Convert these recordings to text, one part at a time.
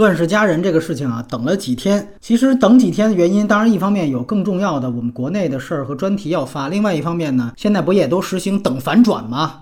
乱世佳人这个事情啊，等了几天。其实等几天的原因，当然一方面有更重要的我们国内的事儿和专题要发，另外一方面呢，现在不也都实行等反转吗？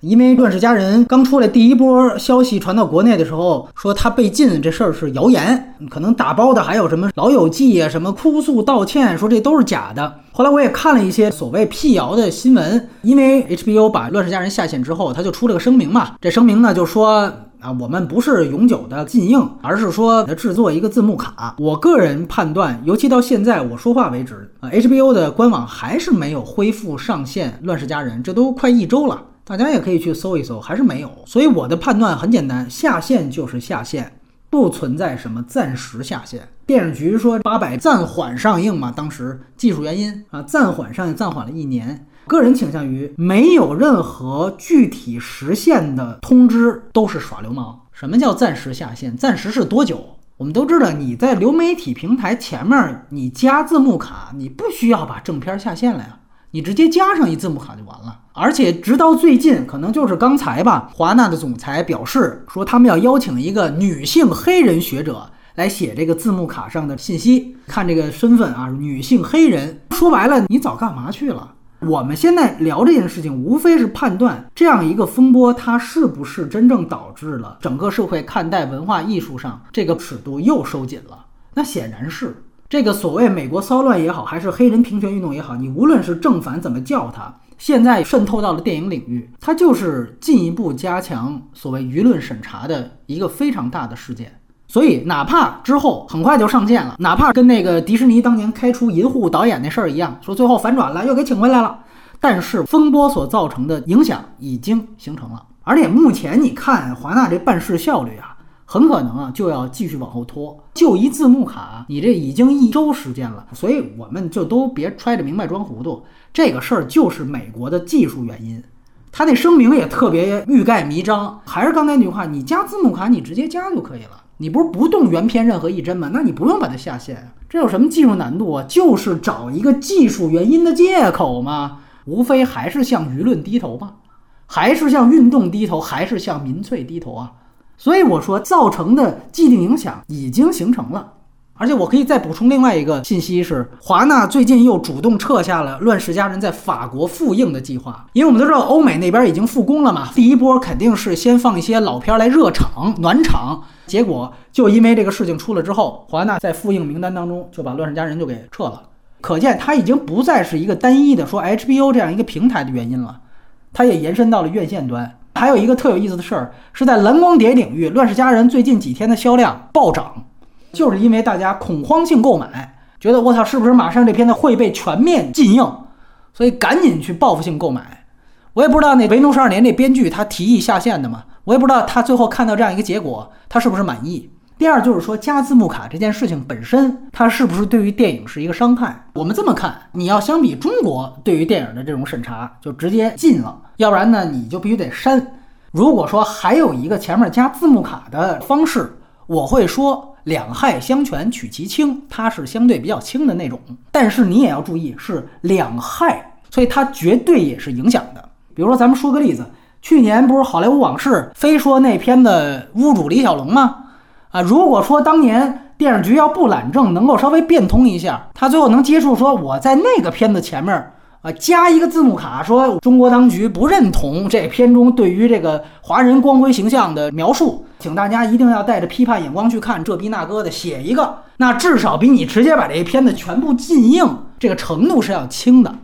因为乱世佳人刚出来第一波消息传到国内的时候，说他被禁这事儿是谣言，可能打包的还有什么老友记啊，什么哭诉道歉，说这都是假的。后来我也看了一些所谓辟谣的新闻，因为 HBO 把乱世佳人下线之后，他就出了个声明嘛，这声明呢就说。啊，我们不是永久的禁映，而是说制作一个字幕卡。我个人判断，尤其到现在我说话为止，啊，HBO 的官网还是没有恢复上线《乱世佳人》，这都快一周了，大家也可以去搜一搜，还是没有。所以我的判断很简单，下线就是下线，不存在什么暂时下线。电视局说八百暂缓上映嘛，当时技术原因啊，暂缓上映，暂缓了一年。个人倾向于没有任何具体实现的通知都是耍流氓。什么叫暂时下线？暂时是多久？我们都知道，你在流媒体平台前面你加字幕卡，你不需要把正片下线了呀，你直接加上一字幕卡就完了。而且直到最近，可能就是刚才吧，华纳的总裁表示说，他们要邀请一个女性黑人学者来写这个字幕卡上的信息。看这个身份啊，女性黑人，说白了，你早干嘛去了？我们现在聊这件事情，无非是判断这样一个风波，它是不是真正导致了整个社会看待文化艺术上这个尺度又收紧了？那显然是这个所谓美国骚乱也好，还是黑人平权运动也好，你无论是正反怎么叫它，现在渗透到了电影领域，它就是进一步加强所谓舆论审查的一个非常大的事件。所以，哪怕之后很快就上线了，哪怕跟那个迪士尼当年开除银护导演那事儿一样，说最后反转了，又给请回来了，但是风波所造成的影响已经形成了。而且目前你看华纳这办事效率啊，很可能啊就要继续往后拖。就一字幕卡，你这已经一周时间了，所以我们就都别揣着明白装糊涂，这个事儿就是美国的技术原因。他那声明也特别欲盖弥彰，还是刚才那句话，你加字幕卡，你直接加就可以了。你不是不动原片任何一帧吗？那你不用把它下线啊，这有什么技术难度啊？就是找一个技术原因的借口嘛，无非还是向舆论低头嘛，还是向运动低头，还是向民粹低头啊？所以我说，造成的既定影响已经形成了。而且我可以再补充另外一个信息是，华纳最近又主动撤下了《乱世佳人》在法国复映的计划，因为我们都知道欧美那边已经复工了嘛，第一波肯定是先放一些老片来热场暖场，结果就因为这个事情出了之后，华纳在复映名单当中就把《乱世佳人》就给撤了，可见它已经不再是一个单一的说 HBO 这样一个平台的原因了，它也延伸到了院线端。还有一个特有意思的事儿是在蓝光碟领域，《乱世佳人》最近几天的销量暴涨。就是因为大家恐慌性购买，觉得我操，是不是马上这片子会被全面禁映，所以赶紧去报复性购买。我也不知道那《维农十二年》那编剧他提议下线的嘛，我也不知道他最后看到这样一个结果，他是不是满意。第二就是说加字幕卡这件事情本身，它是不是对于电影是一个伤害？我们这么看，你要相比中国对于电影的这种审查，就直接禁了，要不然呢你就必须得删。如果说还有一个前面加字幕卡的方式，我会说。两害相权取其轻，它是相对比较轻的那种，但是你也要注意是两害，所以它绝对也是影响的。比如说，咱们说个例子，去年不是《好莱坞往事》非说那片子屋主李小龙吗？啊，如果说当年电视局要不懒政，能够稍微变通一下，他最后能接受说我在那个片子前面。啊，加一个字幕卡，说中国当局不认同这片中对于这个华人光辉形象的描述，请大家一定要带着批判眼光去看，这逼那哥的写一个，那至少比你直接把这一片子全部禁映这个程度是要轻的。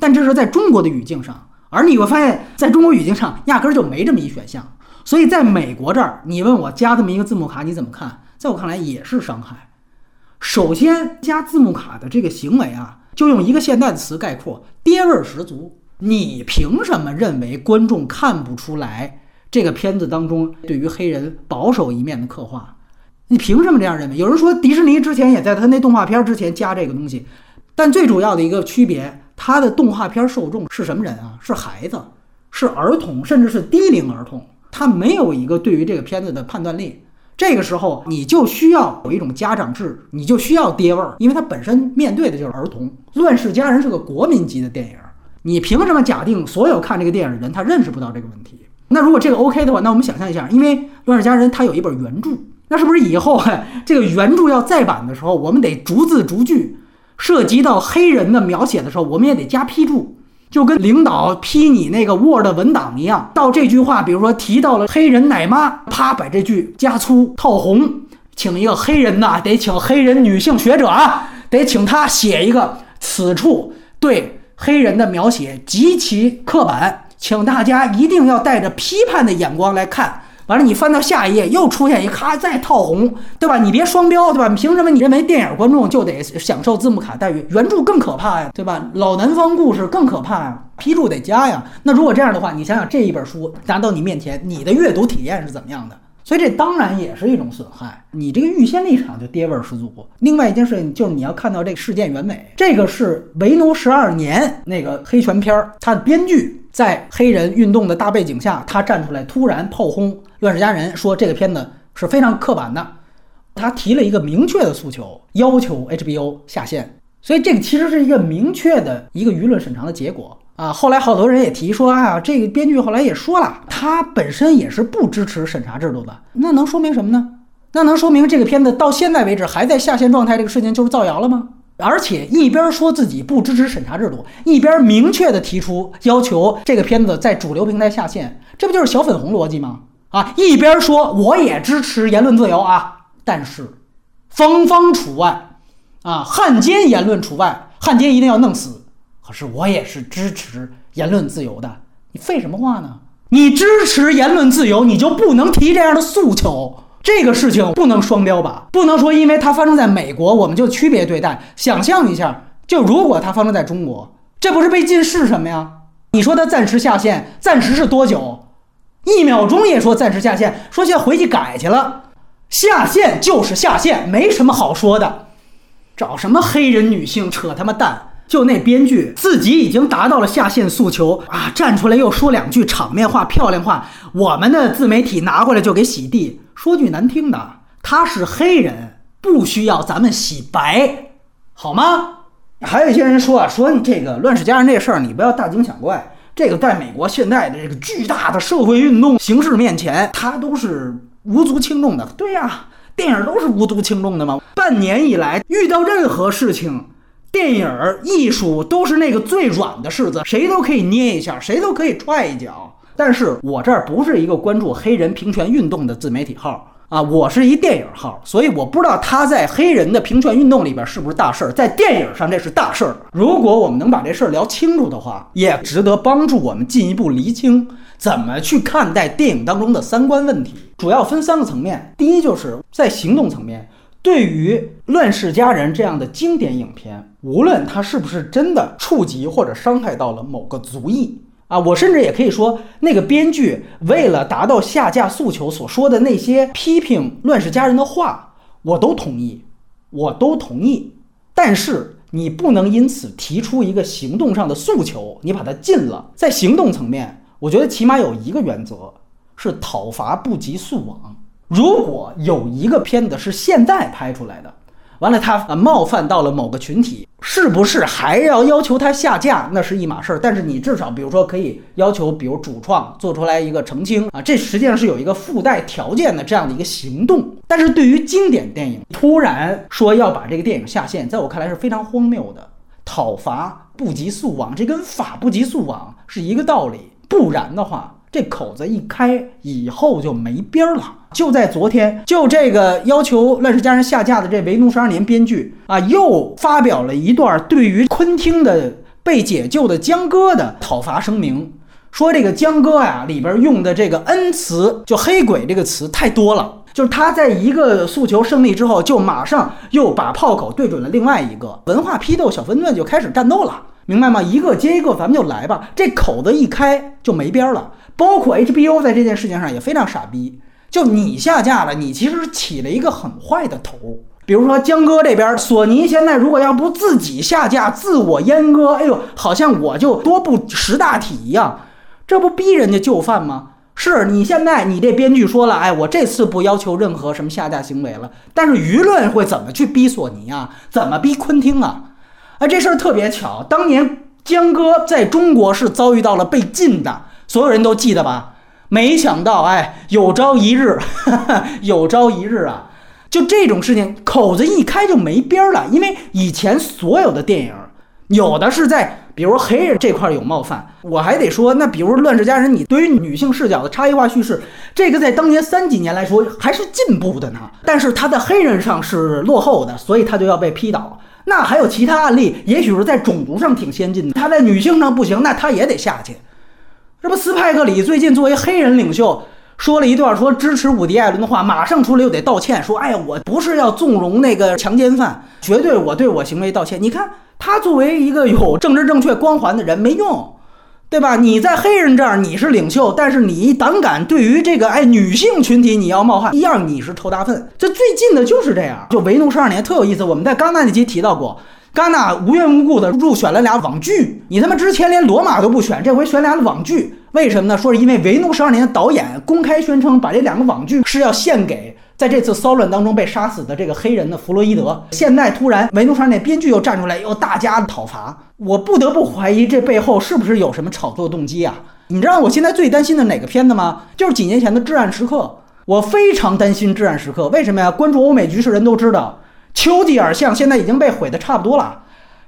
但这是在中国的语境上，而你会发现在中国语境上压根儿就没这么一选项。所以在美国这儿，你问我加这么一个字幕卡你怎么看？在我看来也是伤害。首先加字幕卡的这个行为啊。就用一个现代词概括，爹味儿十足。你凭什么认为观众看不出来这个片子当中对于黑人保守一面的刻画？你凭什么这样认为？有人说迪士尼之前也在他那动画片之前加这个东西，但最主要的一个区别，他的动画片受众是什么人啊？是孩子，是儿童，甚至是低龄儿童，他没有一个对于这个片子的判断力。这个时候，你就需要有一种家长制，你就需要爹味儿，因为他本身面对的就是儿童。《乱世佳人》是个国民级的电影，你凭什么假定所有看这个电影的人他认识不到这个问题？那如果这个 OK 的话，那我们想象一下，因为《乱世佳人》它有一本原著，那是不是以后这个原著要再版的时候，我们得逐字逐句，涉及到黑人的描写的时候，我们也得加批注，就跟领导批你那个 Word 文档一样。到这句话，比如说提到了黑人奶妈，啪把这句加粗套红，请一个黑人呐，得请黑人女性学者啊，得请他写一个此处对黑人的描写极其刻板，请大家一定要带着批判的眼光来看。完了，你翻到下一页，又出现一咔，再套红，对吧？你别双标，对吧？凭什么你认为电影观众就得享受字幕卡待遇？原著更可怕呀，对吧？老南方故事更可怕呀，批注得加呀。那如果这样的话，你想想这一本书拿到你面前，你的阅读体验是怎么样的？所以这当然也是一种损害，你这个预先立场就跌味十足。另外一件事情就是你要看到这个事件原委，这个是为奴十二年那个黑拳片儿，它的编剧在黑人运动的大背景下，他站出来突然炮轰。乱世佳人说这个片子是非常刻板的，他提了一个明确的诉求，要求 HBO 下线，所以这个其实是一个明确的一个舆论审查的结果啊。后来好多人也提说啊，这个编剧后来也说了，他本身也是不支持审查制度的，那能说明什么呢？那能说明这个片子到现在为止还在下线状态，这个事情就是造谣了吗？而且一边说自己不支持审查制度，一边明确的提出要求这个片子在主流平台下线，这不就是小粉红逻辑吗？啊，一边说我也支持言论自由啊，但是方方除外啊，汉奸言论除外，汉奸一定要弄死。可是我也是支持言论自由的，你废什么话呢？你支持言论自由，你就不能提这样的诉求？这个事情不能双标吧？不能说因为它发生在美国，我们就区别对待。想象一下，就如果它发生在中国，这不是被禁是什么呀？你说它暂时下线，暂时是多久？一秒钟也说暂时下线，说现在回去改去了，下线就是下线，没什么好说的。找什么黑人女性扯他妈蛋？就那编剧自己已经达到了下线诉求啊，站出来又说两句场面话、漂亮话，我们的自媒体拿过来就给洗地。说句难听的，他是黑人，不需要咱们洗白，好吗？还有一些人说啊，说这个乱世佳人这事儿，你不要大惊小怪。这个在美国现在的这个巨大的社会运动形势面前，他都是无足轻重的。对呀，电影都是无足轻重的吗？半年以来，遇到任何事情，电影艺术都是那个最软的柿子，谁都可以捏一下，谁都可以踹一脚。但是我这儿不是一个关注黑人平权运动的自媒体号。啊，我是一电影号，所以我不知道他在黑人的平权运动里边是不是大事儿，在电影上这是大事儿。如果我们能把这事儿聊清楚的话，也值得帮助我们进一步厘清怎么去看待电影当中的三观问题。主要分三个层面，第一就是在行动层面，对于《乱世佳人》这样的经典影片，无论他是不是真的触及或者伤害到了某个族裔。啊，我甚至也可以说，那个编剧为了达到下架诉求所说的那些批评《乱世佳人》的话，我都同意，我都同意。但是你不能因此提出一个行动上的诉求，你把它禁了。在行动层面，我觉得起码有一个原则是讨伐不及速网。如果有一个片子是现在拍出来的，完了，他啊冒犯到了某个群体，是不是还要要求他下架？那是一码事儿。但是你至少，比如说可以要求，比如主创做出来一个澄清啊，这实际上是有一个附带条件的这样的一个行动。但是对于经典电影，突然说要把这个电影下线，在我看来是非常荒谬的。讨伐不及速网，这跟法不及速网是一个道理。不然的话，这口子一开，以后就没边儿了。就在昨天，就这个要求《乱世佳人》下架的这《维奴十二年》编剧啊，又发表了一段对于昆汀的被解救的江哥的讨伐声明，说这个江哥呀里边用的这个恩词，就黑鬼这个词太多了，就是他在一个诉求胜利之后，就马上又把炮口对准了另外一个文化批斗小分队，就开始战斗了，明白吗？一个接一个，咱们就来吧，这口子一开就没边儿了。包括 HBO 在这件事情上也非常傻逼。就你下架了，你其实起了一个很坏的头。比如说江哥这边，索尼现在如果要不自己下架、自我阉割，哎呦，好像我就多不识大体一样，这不逼人家就范吗？是你现在你这编剧说了，哎，我这次不要求任何什么下架行为了，但是舆论会怎么去逼索尼啊？怎么逼昆汀啊？啊，这事儿特别巧，当年江哥在中国是遭遇到了被禁的，所有人都记得吧？没想到，哎，有朝一日，有朝一日啊，就这种事情，口子一开就没边儿了。因为以前所有的电影，有的是在比如黑人这块有冒犯，我还得说，那比如《乱世佳人》，你对于女性视角的差异化叙事，这个在当年三几年来说还是进步的呢。但是他在黑人上是落后的，所以他就要被批倒。那还有其他案例，也许是在种族上挺先进的，他在女性上不行，那他也得下去。这不，斯派克里最近作为黑人领袖。说了一段说支持伍迪·艾伦的话，马上出来又得道歉，说：“哎呀，我不是要纵容那个强奸犯，绝对我对我行为道歉。”你看他作为一个有政治正确光环的人没用，对吧？你在黑人这儿你是领袖，但是你胆敢对于这个哎女性群体你要冒犯，一样你是臭大粪。这最近的就是这样，就为奴十二年特有意思。我们在戛纳那集提到过，戛纳无缘无故的入选了俩网剧，你他妈之前连罗马都不选，这回选俩网剧。为什么呢？说是因为《维奴十二年》的导演公开宣称，把这两个网剧是要献给在这次骚乱当中被杀死的这个黑人的弗洛伊德。现在突然《维奴十二年》编剧又站出来，又大加讨伐，我不得不怀疑这背后是不是有什么炒作动机啊？你知道我现在最担心的哪个片子吗？就是几年前的《至暗时刻》，我非常担心《至暗时刻》。为什么呀？关注欧美局势人都知道，丘吉尔像现在已经被毁的差不多了。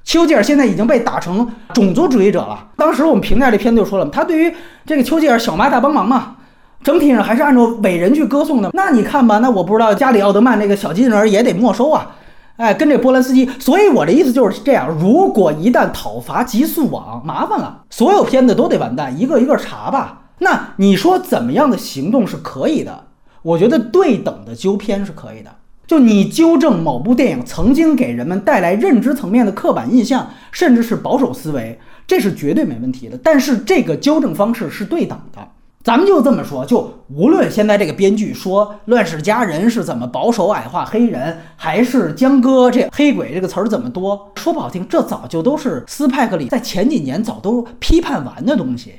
丘吉尔现在已经被打成种族主义者了。当时我们评价这片子就说了，他对于这个丘吉尔小妈大帮忙嘛，整体上还是按照伟人去歌颂的。那你看吧，那我不知道加里奥德曼那个小金人也得没收啊，哎，跟这波兰斯基。所以我的意思就是这样：如果一旦讨伐极速网，麻烦了，所有片子都得完蛋，一个一个查吧。那你说怎么样的行动是可以的？我觉得对等的纠偏是可以的。就你纠正某部电影曾经给人们带来认知层面的刻板印象，甚至是保守思维，这是绝对没问题的。但是这个纠正方式是对等的。咱们就这么说，就无论现在这个编剧说《乱世佳人》是怎么保守矮化黑人，还是江哥这黑鬼这个词儿怎么多，说不好听，这早就都是斯派克里在前几年早都批判完的东西。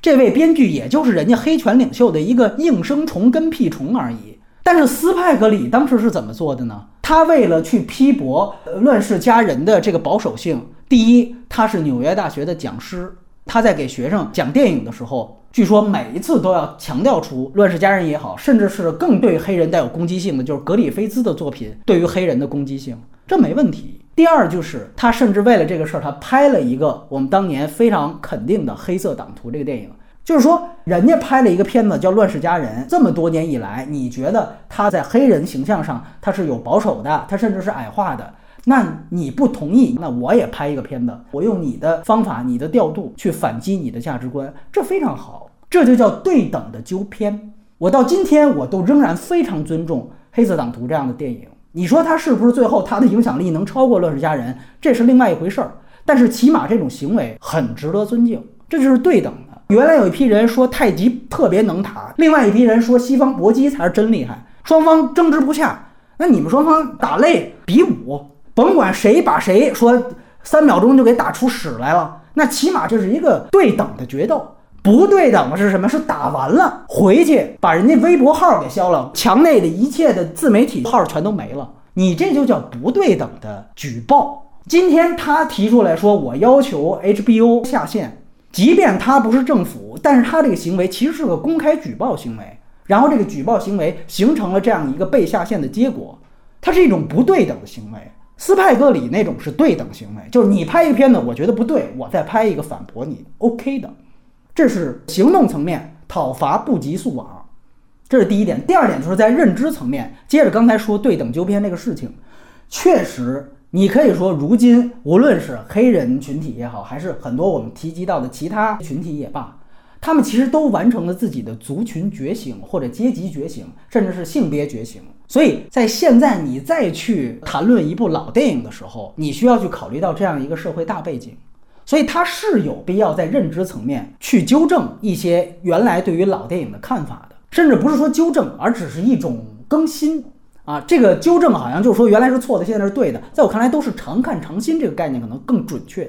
这位编剧也就是人家黑拳领袖的一个应声虫、跟屁虫而已。但是斯派格里当时是怎么做的呢？他为了去批驳《乱世佳人》的这个保守性，第一，他是纽约大学的讲师，他在给学生讲电影的时候，据说每一次都要强调出《乱世佳人》也好，甚至是更对黑人带有攻击性的，就是格里菲兹的作品对于黑人的攻击性，这没问题。第二就是他甚至为了这个事儿，他拍了一个我们当年非常肯定的《黑色党徒》这个电影。就是说，人家拍了一个片子叫《乱世佳人》，这么多年以来，你觉得他在黑人形象上他是有保守的，他甚至是矮化的，那你不同意，那我也拍一个片子，我用你的方法、你的调度去反击你的价值观，这非常好，这就叫对等的纠偏。我到今天我都仍然非常尊重《黑色党徒》这样的电影。你说他是不是最后他的影响力能超过《乱世佳人》，这是另外一回事儿。但是起码这种行为很值得尊敬，这就是对等。原来有一批人说太极特别能打，另外一批人说西方搏击才是真厉害，双方争执不下。那你们双方打擂比武，甭管谁把谁说三秒钟就给打出屎来了，那起码这是一个对等的决斗。不对等的是什么？是打完了回去把人家微博号给消了，墙内的一切的自媒体号全都没了。你这就叫不对等的举报。今天他提出来说，我要求 HBO 下线。即便他不是政府，但是他这个行为其实是个公开举报行为，然后这个举报行为形成了这样一个被下线的结果，它是一种不对等的行为。斯派格里那种是对等行为，就是你拍一个片子，我觉得不对，我再拍一个反驳你，OK 的，这是行动层面讨伐不及速网，这是第一点。第二点就是在认知层面，接着刚才说对等纠偏这个事情，确实。你可以说，如今无论是黑人群体也好，还是很多我们提及到的其他群体也罢，他们其实都完成了自己的族群觉醒，或者阶级觉醒，甚至是性别觉醒。所以在现在你再去谈论一部老电影的时候，你需要去考虑到这样一个社会大背景，所以它是有必要在认知层面去纠正一些原来对于老电影的看法的，甚至不是说纠正，而只是一种更新。啊，这个纠正好像就是说原来是错的，现在是对的。在我看来，都是常看常新这个概念可能更准确。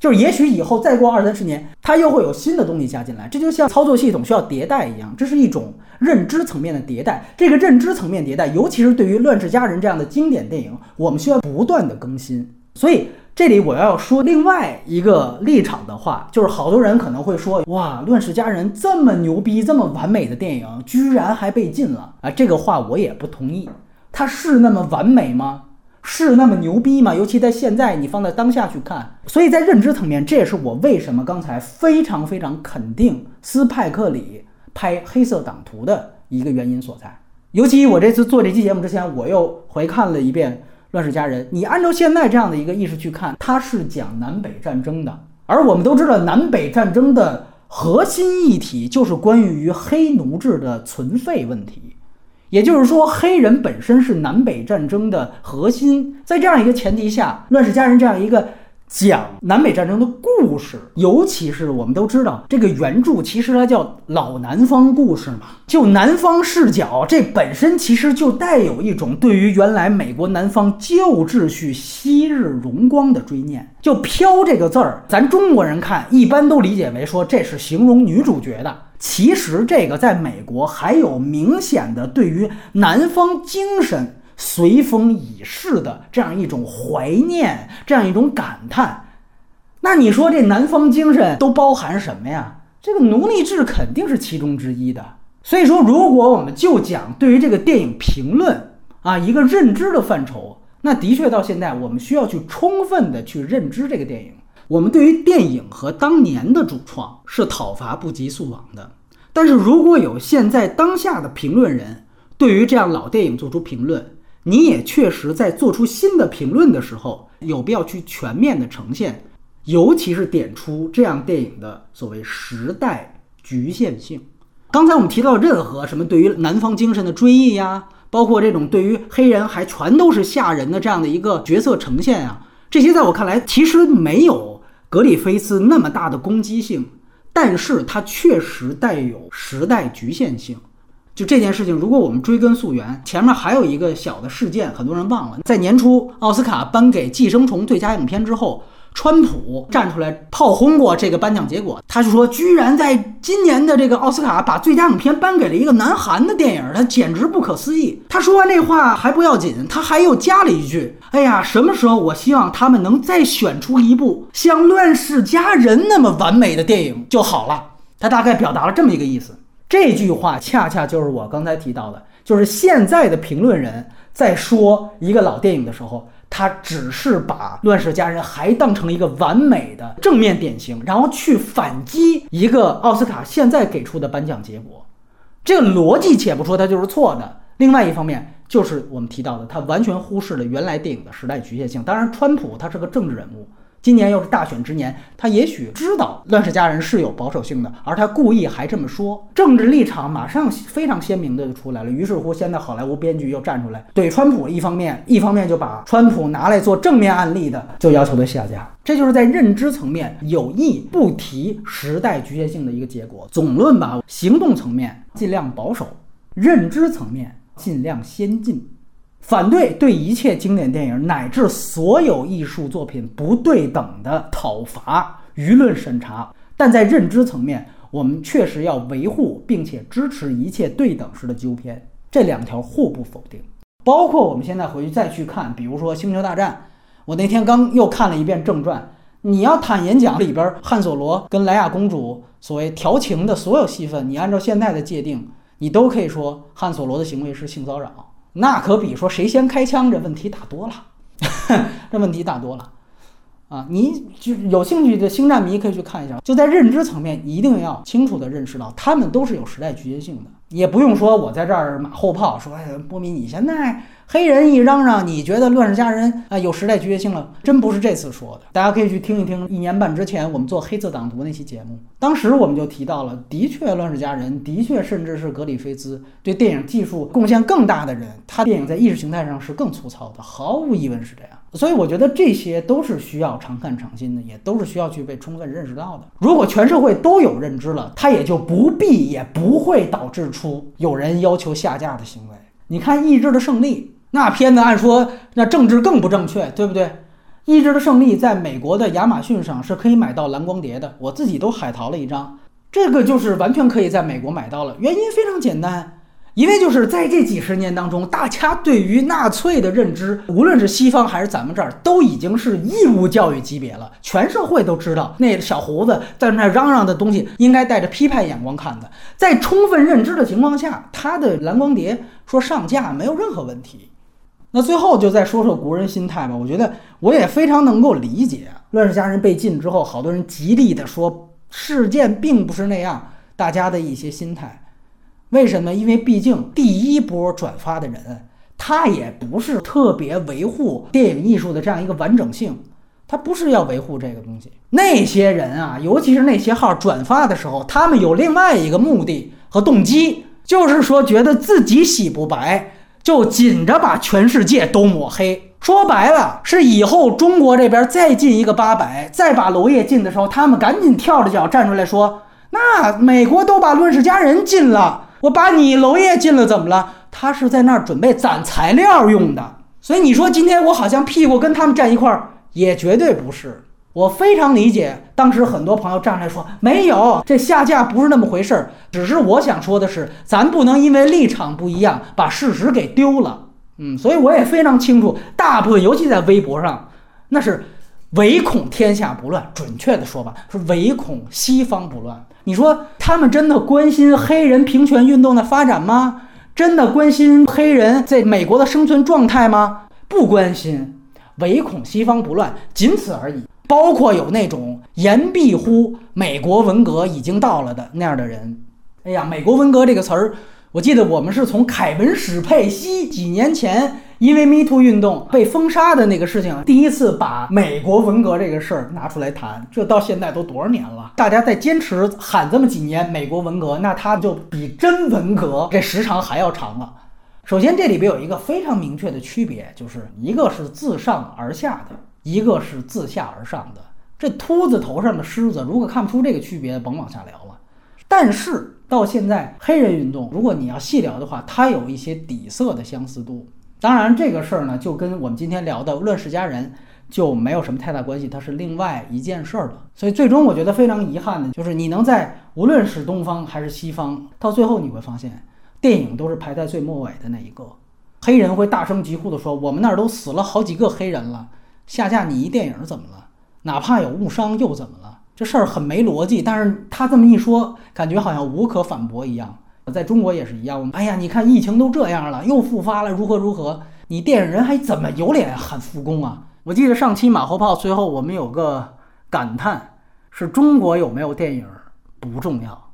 就是也许以后再过二三十年，它又会有新的东西加进来。这就像操作系统需要迭代一样，这是一种认知层面的迭代。这个认知层面迭代，尤其是对于《乱世佳人》这样的经典电影，我们需要不断的更新。所以。这里我要说另外一个立场的话，就是好多人可能会说，哇，《乱世佳人》这么牛逼、这么完美的电影，居然还被禁了啊！这个话我也不同意。它是那么完美吗？是那么牛逼吗？尤其在现在，你放在当下去看，所以在认知层面，这也是我为什么刚才非常非常肯定斯派克里拍《黑色党徒》的一个原因所在。尤其我这次做这期节目之前，我又回看了一遍《乱世佳人》。你按照现在这样的一个意识去看，它是讲南北战争的，而我们都知道，南北战争的核心议题就是关于黑奴制的存废问题。也就是说，黑人本身是南北战争的核心。在这样一个前提下，《乱世佳人》这样一个讲南北战争的故事，尤其是我们都知道，这个原著其实它叫老南方故事嘛，就南方视角，这本身其实就带有一种对于原来美国南方旧秩序昔日荣光的追念。就“飘”这个字儿，咱中国人看一般都理解为说这是形容女主角的。其实这个在美国还有明显的对于南方精神随风已逝的这样一种怀念，这样一种感叹。那你说这南方精神都包含什么呀？这个奴隶制肯定是其中之一的。所以说，如果我们就讲对于这个电影评论啊一个认知的范畴，那的确到现在我们需要去充分的去认知这个电影。我们对于电影和当年的主创是讨伐不及速网的，但是如果有现在当下的评论人对于这样老电影做出评论，你也确实在做出新的评论的时候，有必要去全面的呈现，尤其是点出这样电影的所谓时代局限性。刚才我们提到任何什么对于南方精神的追忆呀，包括这种对于黑人还全都是吓人的这样的一个角色呈现啊，这些在我看来其实没有。格里菲斯那么大的攻击性，但是它确实带有时代局限性。就这件事情，如果我们追根溯源，前面还有一个小的事件，很多人忘了，在年初奥斯卡颁给《寄生虫》最佳影片之后。川普站出来炮轰过这个颁奖结果，他就说，居然在今年的这个奥斯卡把最佳影片颁给了一个南韩的电影，他简直不可思议。他说完这话还不要紧，他还又加了一句：“哎呀，什么时候我希望他们能再选出一部像《乱世佳人》那么完美的电影就好了。”他大概表达了这么一个意思。这句话恰恰就是我刚才提到的，就是现在的评论人在说一个老电影的时候。他只是把《乱世佳人》还当成一个完美的正面典型，然后去反击一个奥斯卡现在给出的颁奖结果，这个逻辑且不说它就是错的。另外一方面，就是我们提到的，他完全忽视了原来电影的时代局限性。当然，川普他是个政治人物。今年又是大选之年，他也许知道《乱世佳人》是有保守性的，而他故意还这么说，政治立场马上非常鲜明的就出来了。于是乎，现在好莱坞编剧又站出来怼川普，一方面，一方面就把川普拿来做正面案例的，就要求他下架。这就是在认知层面有意不提时代局限性的一个结果。总论吧，行动层面尽量保守，认知层面尽量先进。反对对一切经典电影乃至所有艺术作品不对等的讨伐、舆论审查，但在认知层面，我们确实要维护并且支持一切对等式的纠偏，这两条互不否定。包括我们现在回去再去看，比如说《星球大战》，我那天刚又看了一遍正传。你要坦言讲里边汉索罗跟莱娅公主所谓调情的所有戏份，你按照现在的界定，你都可以说汉索罗的行为是性骚扰。那可比说谁先开枪这问题大多了，这问题大多了，啊，你就有兴趣的星战迷可以去看一下。就在认知层面，一定要清楚的认识到，他们都是有时代局限性的。也不用说我在这儿马后炮，说哎，波米你现在。黑人一嚷嚷，你觉得《乱世佳人》啊有时代局限性了？真不是这次说的，大家可以去听一听。一年半之前我们做《黑色党徒》那期节目，当时我们就提到了，的确，《乱世佳人》的确，甚至是格里菲兹对电影技术贡献更大的人，他电影在意识形态上是更粗糙的，毫无疑问是这样。所以我觉得这些都是需要常看常新的，也都是需要去被充分认识到的。如果全社会都有认知了，他也就不必也不会导致出有人要求下架的行为。你看《意志的胜利》。那片子按说那政治更不正确，对不对？《意志的胜利》在美国的亚马逊上是可以买到蓝光碟的，我自己都海淘了一张，这个就是完全可以在美国买到了。原因非常简单，因为就是在这几十年当中，大家对于纳粹的认知，无论是西方还是咱们这儿，都已经是义务教育级别了，全社会都知道那小胡子在那嚷嚷的东西应该带着批判眼光看的。在充分认知的情况下，他的蓝光碟说上架没有任何问题。那最后就再说说国人心态吧。我觉得我也非常能够理解，《乱世佳人》被禁之后，好多人极力的说事件并不是那样，大家的一些心态。为什么？因为毕竟第一波转发的人，他也不是特别维护电影艺术的这样一个完整性，他不是要维护这个东西。那些人啊，尤其是那些号转发的时候，他们有另外一个目的和动机，就是说觉得自己洗不白，就紧着把全世界都抹黑。说白了，是以后中国这边再进一个八百，再把娄烨进的时候，他们赶紧跳着脚站出来说：“那美国都把《论世佳人》禁了。”我把你娄烨禁了，怎么了？他是在那儿准备攒材料用的，所以你说今天我好像屁股跟他们站一块儿，也绝对不是。我非常理解，当时很多朋友站出来说没有，这下架不是那么回事儿。只是我想说的是，咱不能因为立场不一样，把事实给丢了。嗯，所以我也非常清楚，大部分尤其在微博上，那是唯恐天下不乱。准确的说吧，是唯恐西方不乱。你说他们真的关心黑人平权运动的发展吗？真的关心黑人在美国的生存状态吗？不关心，唯恐西方不乱，仅此而已。包括有那种言必乎美国文革已经到了的那样的人。哎呀，美国文革这个词儿，我记得我们是从凯文史佩西几年前。因为 Me Too 运动被封杀的那个事情，第一次把美国文革这个事儿拿出来谈，这到现在都多少年了？大家在坚持喊这么几年美国文革，那它就比真文革这时长还要长了。首先，这里边有一个非常明确的区别，就是一个是自上而下的，一个是自下而上的。这秃子头上的狮子，如果看不出这个区别，甭往下聊了。但是到现在，黑人运动，如果你要细聊的话，它有一些底色的相似度。当然，这个事儿呢，就跟我们今天聊的《乱世佳人》就没有什么太大关系，它是另外一件事儿了。所以，最终我觉得非常遗憾的就是，你能在无论是东方还是西方，到最后你会发现，电影都是排在最末尾的那一个。黑人会大声疾呼地说：“我们那儿都死了好几个黑人了，下架你一电影怎么了？哪怕有误伤又怎么了？这事儿很没逻辑。”但是他这么一说，感觉好像无可反驳一样。在中国也是一样，我们哎呀，你看疫情都这样了，又复发了，如何如何？你电影人还怎么有脸喊复工啊？我记得上期马后炮最后我们有个感叹，是中国有没有电影不重要，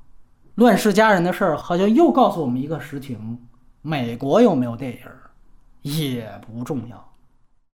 乱世佳人的事儿好像又告诉我们一个实情：美国有没有电影也不重要。